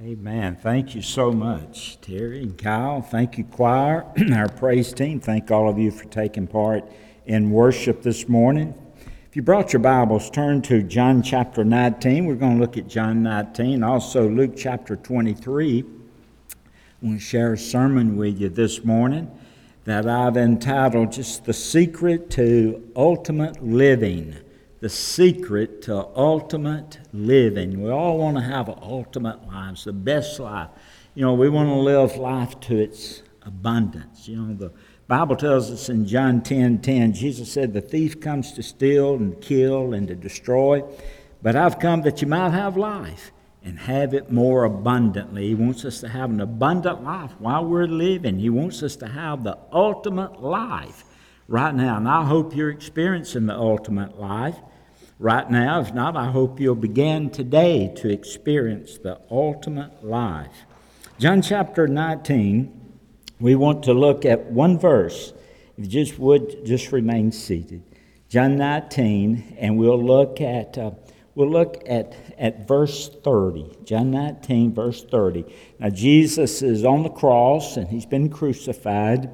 Amen. Thank you so much, Terry and Kyle. Thank you, choir, our praise team. Thank all of you for taking part in worship this morning. If you brought your Bibles, turn to John chapter 19. We're going to look at John 19, also Luke chapter 23. I want to share a sermon with you this morning that I've entitled just The Secret to Ultimate Living the secret to ultimate living. We all want to have an ultimate life, the best life. You know, we want to live life to its abundance. You know, the Bible tells us in John 10 10, Jesus said, The thief comes to steal and kill and to destroy, but I've come that you might have life and have it more abundantly. He wants us to have an abundant life while we're living. He wants us to have the ultimate life right now. And I hope you're experiencing the ultimate life right now. If not, I hope you'll begin today to experience the ultimate life. John chapter 19, we want to look at one verse. If you just would, just remain seated. John 19, and we'll look at. Uh, we'll look at, at verse 30. John 19, verse 30. Now, Jesus is on the cross and he's been crucified,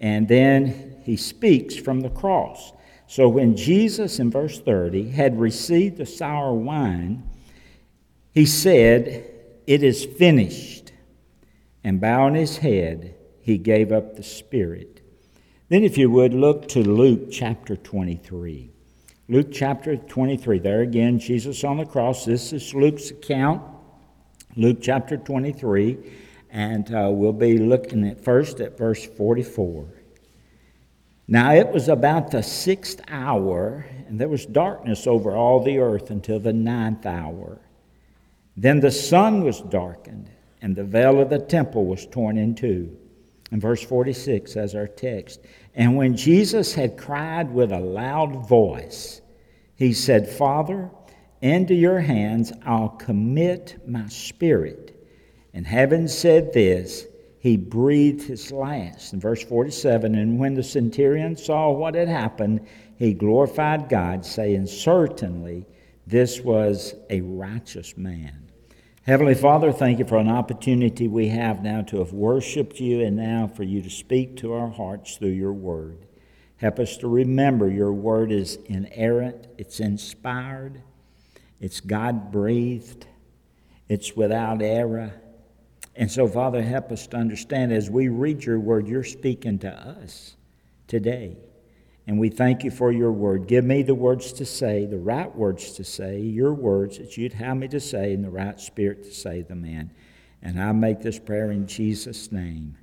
and then he speaks from the cross. So when Jesus, in verse 30, had received the sour wine, he said, It is finished. And bowing his head, he gave up the spirit. Then, if you would, look to Luke chapter 23. Luke chapter 23. There again, Jesus on the cross. This is Luke's account. Luke chapter 23. And uh, we'll be looking at first at verse 44. Now it was about the sixth hour, and there was darkness over all the earth until the ninth hour. Then the sun was darkened, and the veil of the temple was torn in two. In verse 46, as our text. And when Jesus had cried with a loud voice, he said, Father, into your hands I'll commit my spirit. And having said this, he breathed his last. In verse 47, and when the centurion saw what had happened, he glorified God, saying, Certainly this was a righteous man. Heavenly Father, thank you for an opportunity we have now to have worshiped you and now for you to speak to our hearts through your word. Help us to remember your word is inerrant, it's inspired, it's God breathed, it's without error and so, Father, help us to understand as we read your word, you're speaking to us today. And we thank you for your word. Give me the words to say, the right words to say, your words that you'd have me to say, and the right spirit to say them in. And I make this prayer in Jesus' name.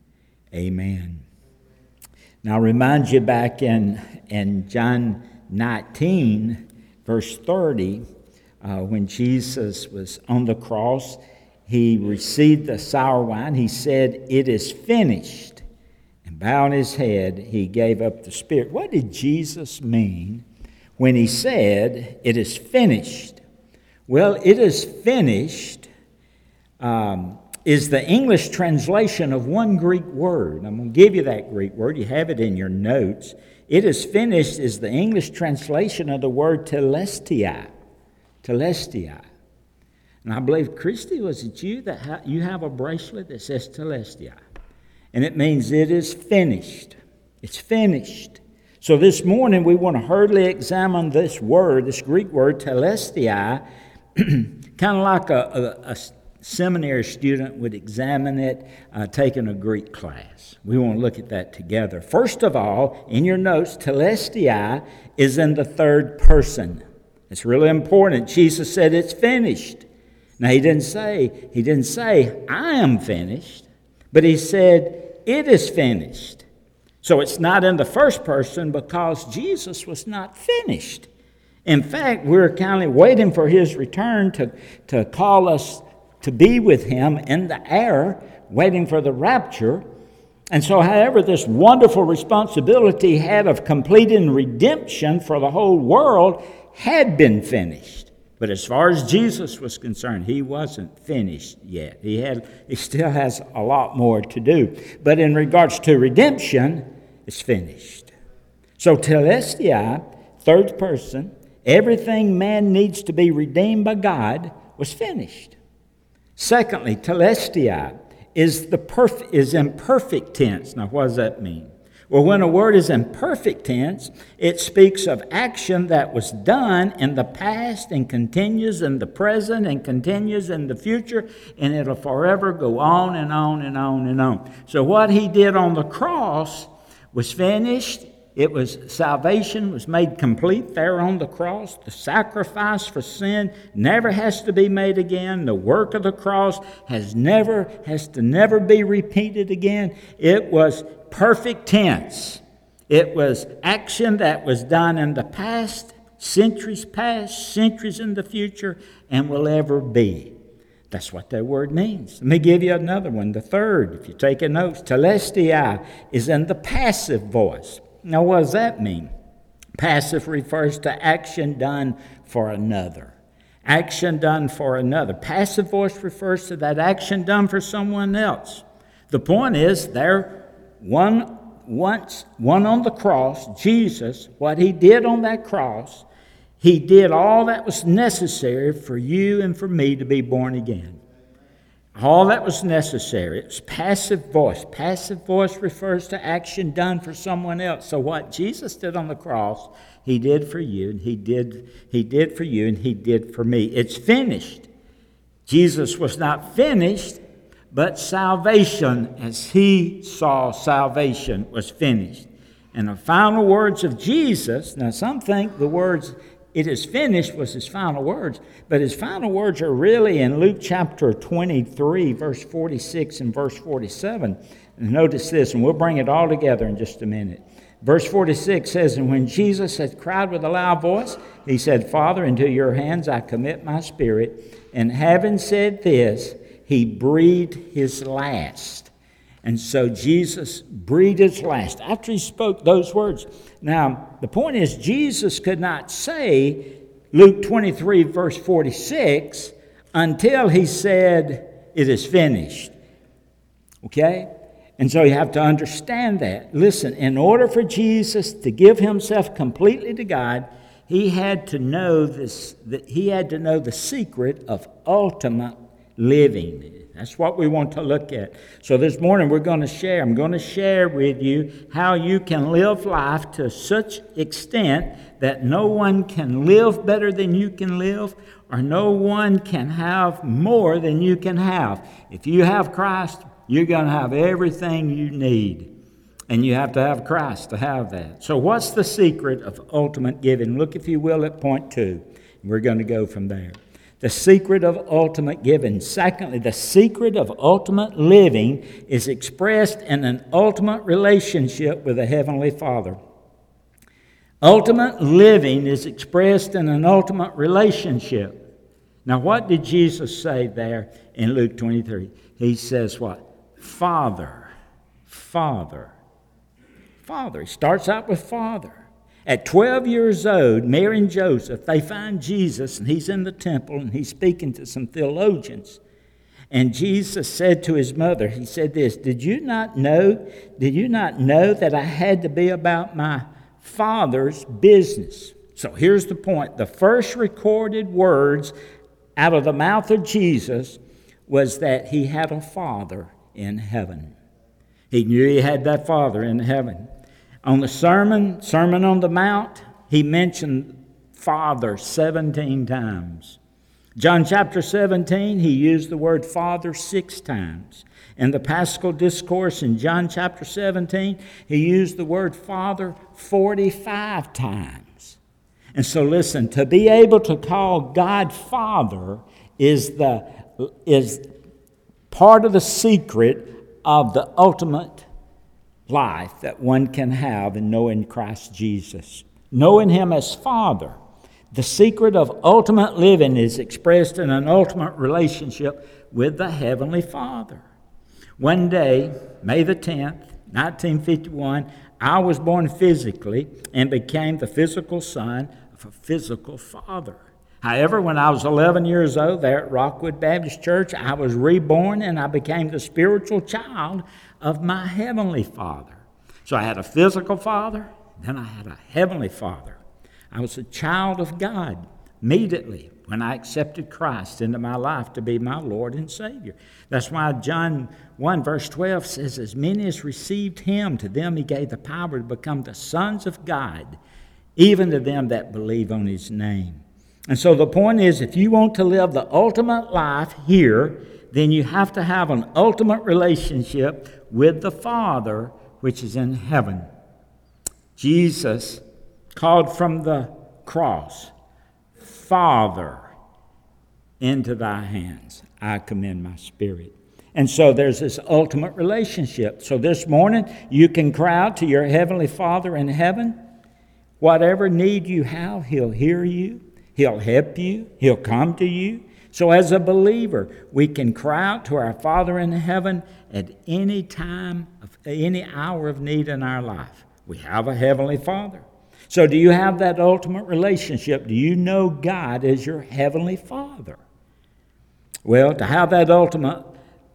Amen. Now, I remind you back in, in John 19, verse 30, uh, when Jesus was on the cross he received the sour wine. He said, It is finished. And bowing his head, he gave up the spirit. What did Jesus mean when he said, It is finished? Well, it is finished um, is the English translation of one Greek word. I'm going to give you that Greek word. You have it in your notes. It is finished is the English translation of the word tetelestai. Tetelestai. And I believe, Christy, was it you that ha- you have a bracelet that says Tetelestai? And it means it is finished. It's finished. So this morning we want to hurriedly examine this word, this Greek word, Tetelestai, kind of like a, a, a, seminary student would examine it uh, taking a Greek class. We want to look at that together. First of all, in your notes, Tetelestai is in the third person. It's really important. Jesus said it's finished. Now he didn't say, he didn't say, I am finished, but he said, it is finished. So it's not in the first person because Jesus was not finished. In fact, we're kind of waiting for his return to, to call us to be with him in the air, waiting for the rapture. And so, however, this wonderful responsibility had of completing redemption for the whole world had been finished. But as far as Jesus was concerned, he wasn't finished yet. He, had, he still has a lot more to do. But in regards to redemption, it's finished. So, tetelestai, third person, everything man needs to be redeemed by God was finished. Secondly, tetelestai is, the perf- is in perfect tense. Now, what does that mean? Well, when a word is in perfect tense, it speaks of action that was done in the past and continues in the present and continues in the future, and it'll forever go on and on and on and on. So, what he did on the cross was finished it was salvation was made complete there on the cross. The sacrifice for sin never has to be made again. The work of the cross has never has to never be repeated again. It was perfect tense. It was action that was done in the past, centuries past, centuries in the future, and will ever be. That's what that word means. Let me give you another one. The third, if you're taking notes, tetelestai is in the passive voice. Now, what does that mean? Passive refers to action done for another. Action done for another. Passive voice refers to that action done for someone else. The point is, there, one once, one on the cross, Jesus, what he did on that cross, he did all that was necessary for you and for me to be born again. All that was necessary. It's passive voice. Passive voice refers to action done for someone else. So what Jesus did on the cross, he did for you, and he did, he did for you, and he did for me. It's finished. Jesus was not finished, but salvation, as he saw salvation, was finished. And the final words of Jesus, now some think the words it is finished was his final words, but his final words are really in Luke chapter 23, verse 46 and verse 47. And notice this, and we'll bring it all together in just a minute. Verse 46 says, And when Jesus had cried with a loud voice, he said, Father, into your hands I commit my spirit. And having said this, he breathed his last. And so Jesus breathed his last after he spoke those words. Now, the point is, Jesus could not say Luke 23, verse 46, until he said, It is finished. Okay? And so you have to understand that. Listen, in order for Jesus to give himself completely to God, he had to know this, that he had to know the secret of ultimate living. That's what we want to look at. So this morning we're going to share. I'm going to share with you how you can live life to such extent that no one can live better than you can live, or no one can have more than you can have. If you have Christ, you're going to have everything you need. And you have to have Christ to have that. So, what's the secret of ultimate giving? Look, if you will, at point two. We're going to go from there the secret of ultimate giving. Secondly, the secret of ultimate living is expressed in an ultimate relationship with the Heavenly Father. Ultimate living is expressed in an ultimate relationship. Now, what did Jesus say there in Luke 23? He says, What? Father, Father, Father. He starts out with Father. At 12 years old, Mary and Joseph, they find Jesus, and he's in the temple, and he's speaking to some theologians. And Jesus said to his mother, He said this, Did you not know, did you not know that I had to be about my father's business? So here's the point. The first recorded words out of the mouth of Jesus was that he had a father in heaven. He knew he had that father in heaven. On the sermon, Sermon on the Mount, he mentioned Father 17 times. John chapter 17, he used the word Father six times. In the Paschal Discourse in John chapter 17, he used the word Father 45 times. And so, listen, to be able to call God Father is, the, is part of the secret of the ultimate life that one can have in knowing Christ Jesus, knowing Him as Father. The secret of ultimate living is expressed in an ultimate relationship with the Heavenly Father. One day, May the 10th, 1951, I was born physically and became the physical son of a physical father. However, when I was 11 years old there at Rockwood Baptist Church, I was reborn and I became the spiritual child of my heavenly Father. So I had a physical father, then I had a heavenly father. I was a child of God immediately when I accepted Christ into my life to be my Lord and Savior. That's why John 1, verse 12 says, As many as received him, to them he gave the power to become the sons of God, even to them that believe on his name. And so the point is if you want to live the ultimate life here, then you have to have an ultimate relationship with the Father which is in heaven. Jesus called from the cross, Father, into thy hands I commend my spirit. And so there's this ultimate relationship. So this morning, you can cry out to your Heavenly Father in heaven. Whatever need you have, He'll hear you, He'll help you, He'll come to you. So, as a believer, we can cry out to our Father in heaven at any time, of, any hour of need in our life. We have a Heavenly Father. So, do you have that ultimate relationship? Do you know God as your Heavenly Father? Well, to have that ultimate,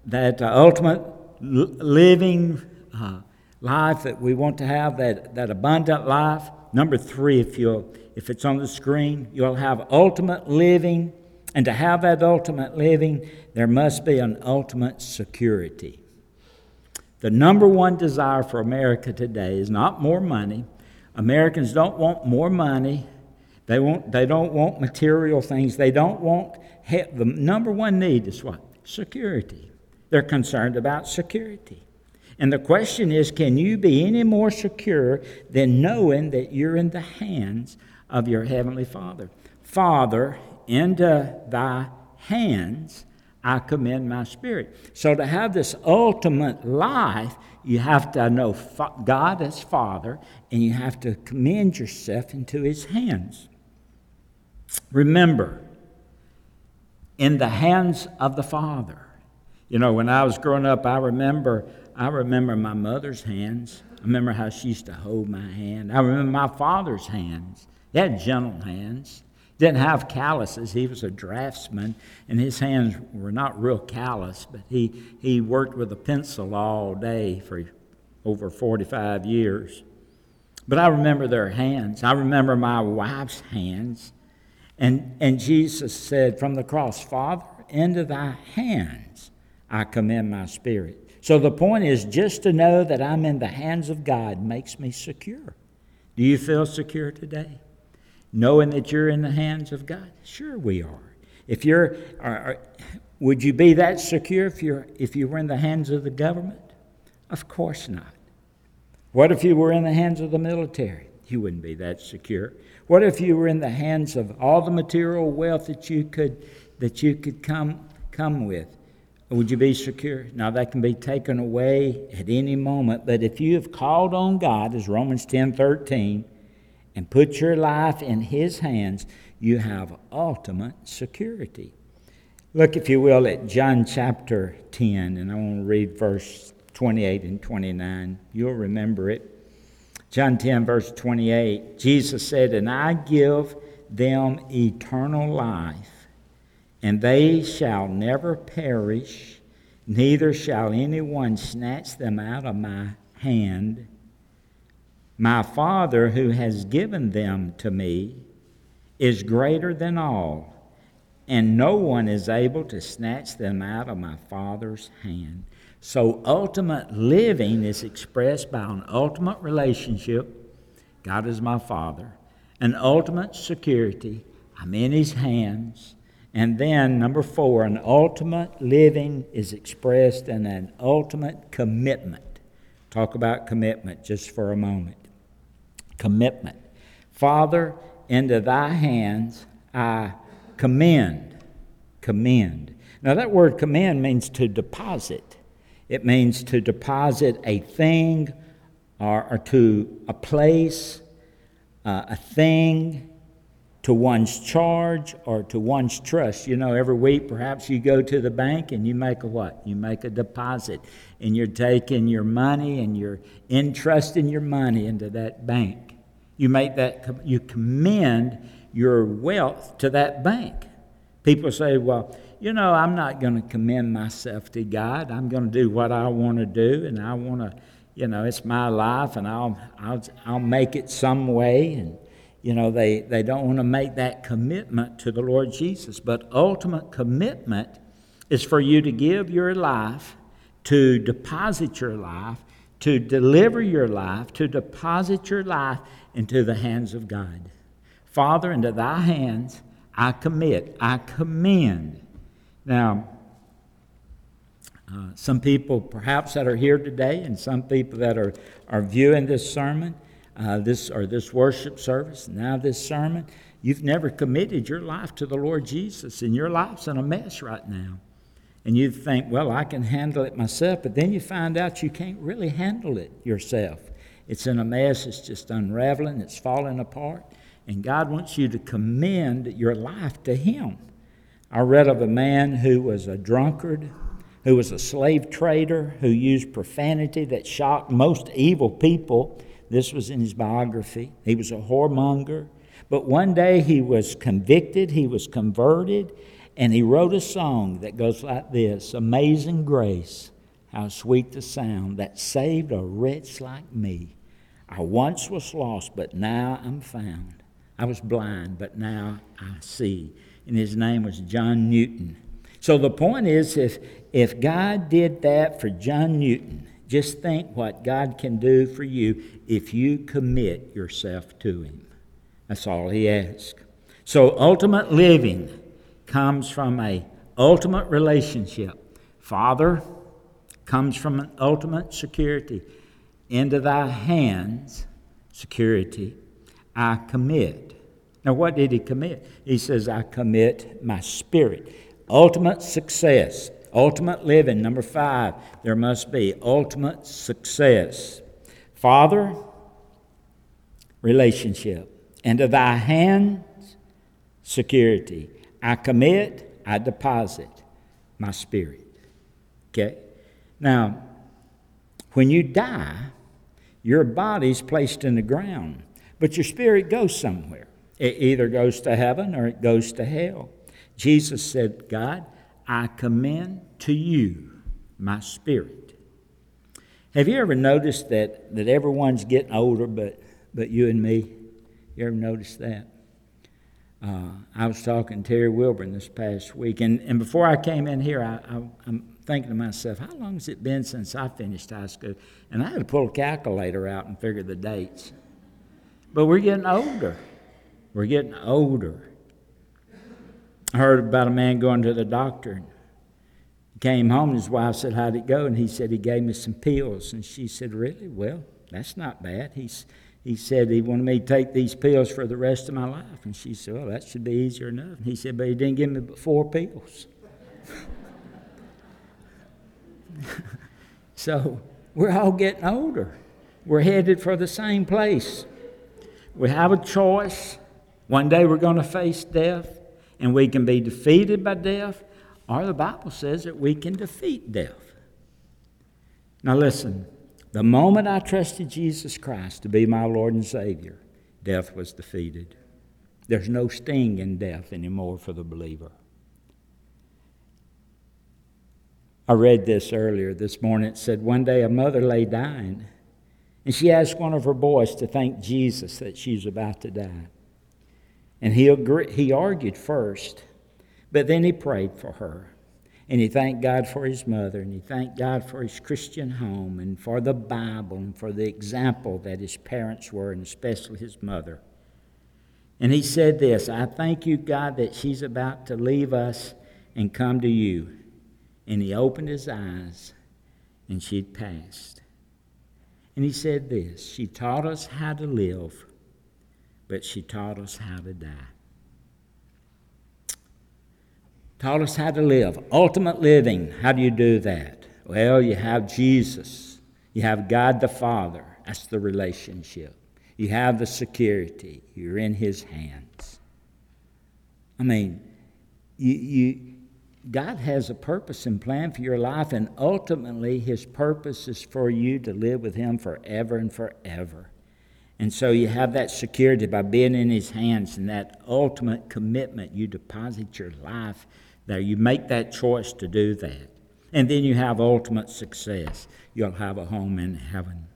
that uh, ultimate living uh, life that we want to have, that, that abundant life. Number three, if you'll, if it's on the screen, you'll have ultimate living and to have that ultimate living, there must be an ultimate security. The number one desire for America today is not more money. Americans don't want more money. They, want, they don't want material things. They don't want, the number one need is what? Security. They're concerned about security. And the question is can you be any more secure than knowing that you're in the hands of your Heavenly Father? Father, into thy hands I commend my spirit. So, to have this ultimate life, you have to know God as Father, and you have to commend yourself into His hands. Remember, in the hands of the Father. You know, when I was growing up, I remember, I remember my mother's hands. I remember how she used to hold my hand. I remember my father's hands. He had gentle hands didn't have calluses. He was a draftsman, and his hands were not real callous, but he, he worked with a pencil all day for over 45 years. But I remember their hands. I remember my wife's hands. And, and Jesus said from the cross, Father, into thy hands I commend my spirit. So the point is just to know that I'm in the hands of God makes me secure. Do you feel secure today? Knowing that you're in the hands of God? Sure, we are. If you're, are, are, would you be that secure if, you're, if you were in the hands of the government? Of course not. What if you were in the hands of the military? You wouldn't be that secure. What if you were in the hands of all the material wealth that you could, that you could come, come with? Would you be secure? Now, that can be taken away at any moment, but if you have called on God, as Romans 10 13, and put your life in His hands, you have ultimate security. Look, if you will, at John chapter 10, and I want to read verse 28 and 29. You'll remember it. John 10, verse 28, Jesus said, And I give them eternal life, and they shall never perish, neither shall anyone snatch them out of my hand. My Father, who has given them to me, is greater than all, and no one is able to snatch them out of my Father's hand. So, ultimate living is expressed by an ultimate relationship. God is my Father. An ultimate security. I'm in His hands. And then, number four, an ultimate living is expressed in an ultimate commitment. Talk about commitment just for a moment commitment. Father, into thy hands I commend. Commend. Now, that word commend means to deposit. It means to deposit a thing or, or to a place, uh, a thing to one's charge or to one's trust. You know, every week perhaps you go to the bank and you make a what? You make a deposit and you're taking your money and you're entrusting your money into that bank. You make that, you commend your wealth to that bank. People say, well, you know, I'm not going to commend myself to God. I'm going to do what I want to do, and I want to, you know, it's my life, and I'll, I'll, I'll make it some way. And, you know, they, they don't want to make that commitment to the Lord Jesus. But ultimate commitment is for you to give your life, to deposit your life, to deliver your life, to deposit your life into the hands of God. Father, into thy hands I commit, I commend. Now, uh, some people perhaps that are here today, and some people that are, are viewing this sermon, uh, this or this worship service, now this sermon, you've never committed your life to the Lord Jesus, and your life's in a mess right now. And you think, well, I can handle it myself, but then you find out you can't really handle it yourself. It's in a mess, it's just unraveling, it's falling apart. And God wants you to commend your life to Him. I read of a man who was a drunkard, who was a slave trader, who used profanity that shocked most evil people. This was in his biography. He was a whoremonger. But one day he was convicted, he was converted, and he wrote a song that goes like this Amazing grace, how sweet the sound that saved a wretch like me. I once was lost, but now I'm found. I was blind, but now I see. And his name was John Newton. So the point is if, if God did that for John Newton, just think what God can do for you if you commit yourself to Him. That's all He asks. So ultimate living comes from a ultimate relationship. Father comes from an ultimate security. Into thy hands, security, I commit. Now, what did he commit? He says, I commit my spirit. Ultimate success, ultimate living. Number five, there must be ultimate success. Father, relationship. Into thy hands, security. I commit, I deposit my spirit. Okay? Now, when you die, your body's placed in the ground, but your spirit goes somewhere. It either goes to heaven or it goes to hell. Jesus said, God, I commend to you my spirit. Have you ever noticed that, that everyone's getting older but, but you and me? You ever noticed that? Uh, I was talking to Terry Wilburn this past week, and, and before I came in here, I, I, thinking to myself, how long has it been since I finished high school? And I had to pull a calculator out and figure the dates. But we're getting older. We're getting older. I heard about a man going to the doctor. He came home, and his wife said, How'd it go? And he said, He gave me some pills. And she said, Really? Well, that's not bad. He's, he said he wanted me to take these pills for the rest of my life. And she said, Well, that should be easier enough. And he said, But he didn't give me but four pills. so we're all getting older. We're headed for the same place. We have a choice. One day we're going to face death, and we can be defeated by death, or the Bible says that we can defeat death. Now, listen the moment I trusted Jesus Christ to be my Lord and Savior, death was defeated. There's no sting in death anymore for the believer. I read this earlier this morning. It said one day a mother lay dying, and she asked one of her boys to thank Jesus that she's about to die. And he, agreed, he argued first, but then he prayed for her. And he thanked God for his mother, and he thanked God for his Christian home, and for the Bible, and for the example that his parents were, and especially his mother. And he said this I thank you, God, that she's about to leave us and come to you. And he opened his eyes, and she'd passed. And he said this She taught us how to live but she taught us how to die. Taught us how to live. Ultimate living. How do you do that? Well, you have Jesus. You have God the Father. That's the relationship. You have the security. You're in His hands. I mean, you, you, God has a purpose and plan for your life, and ultimately, His purpose is for you to live with Him forever and forever. And so you have that security by being in His hands and that ultimate commitment. You deposit your life there. You make that choice to do that. And then you have ultimate success. You'll have a home in heaven.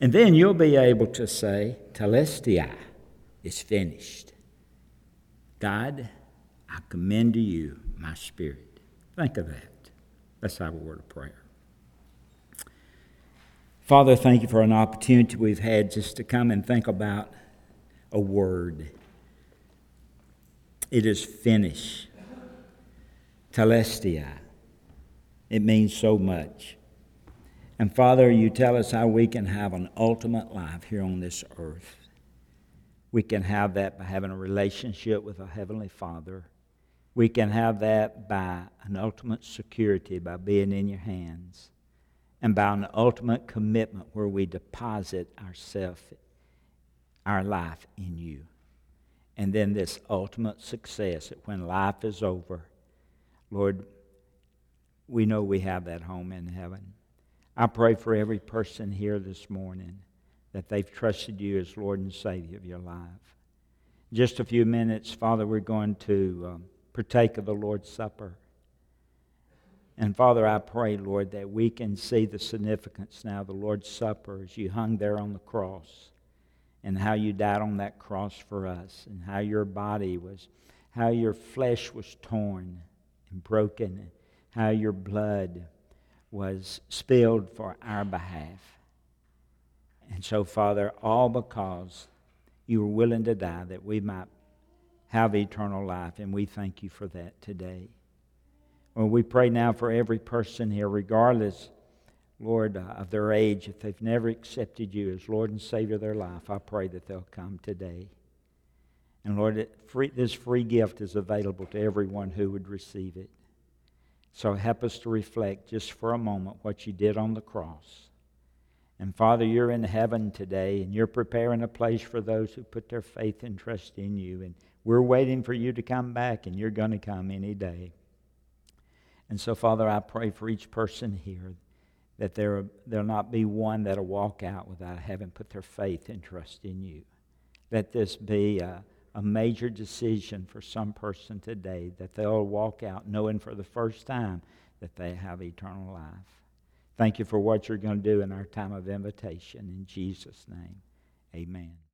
And then you'll be able to say, Tetelestai, is finished. God, I commend to you my spirit. Think of that. Have a word of prayer. Father, thank you for an opportunity we've had just to come and think about a word. It is finished. Tetelestai. It means so much. And Father, you tell us how we can have an ultimate life here on this earth. We can have that by having a relationship with a Heavenly Father. We can have that by an ultimate security, by being in your hands, and by an ultimate commitment where we deposit ourself, our life in you. And then this ultimate success that when life is over, Lord, we know we have that home in heaven. I pray for every person here this morning that they've trusted you as Lord and Savior of your life. Just a few minutes, Father, we're going to um, partake of the Lord's Supper. And Father, I pray, Lord, that we can see the significance now of the Lord's Supper as you hung there on the cross and how you died on that cross for us and how your body was, how your flesh was torn and broken, how your blood was spilled for our behalf. And so, Father, all because you were willing to die that we might have eternal life, and we thank you for that today. Well, we pray now for every person here, regardless, Lord, uh, of their age, if they've never accepted you as Lord and Savior of their life, I pray that they'll come today. And Lord, free, this free gift is available to everyone who would receive it. So help us to reflect just for a moment what you did on the cross. And Father, you're in heaven today, and you're preparing a place for those who put their faith and trust in you. And we're waiting for you to come back, and you're going to come any day. And so, Father, I pray for each person here that there, there'll not be one that'll walk out without having put their faith and trust in you. Let this be a a major decision for some person today that they'll walk out knowing for the first time that they have eternal life. Thank you for what you're going to do in our time of invitation. In Jesus' name, amen.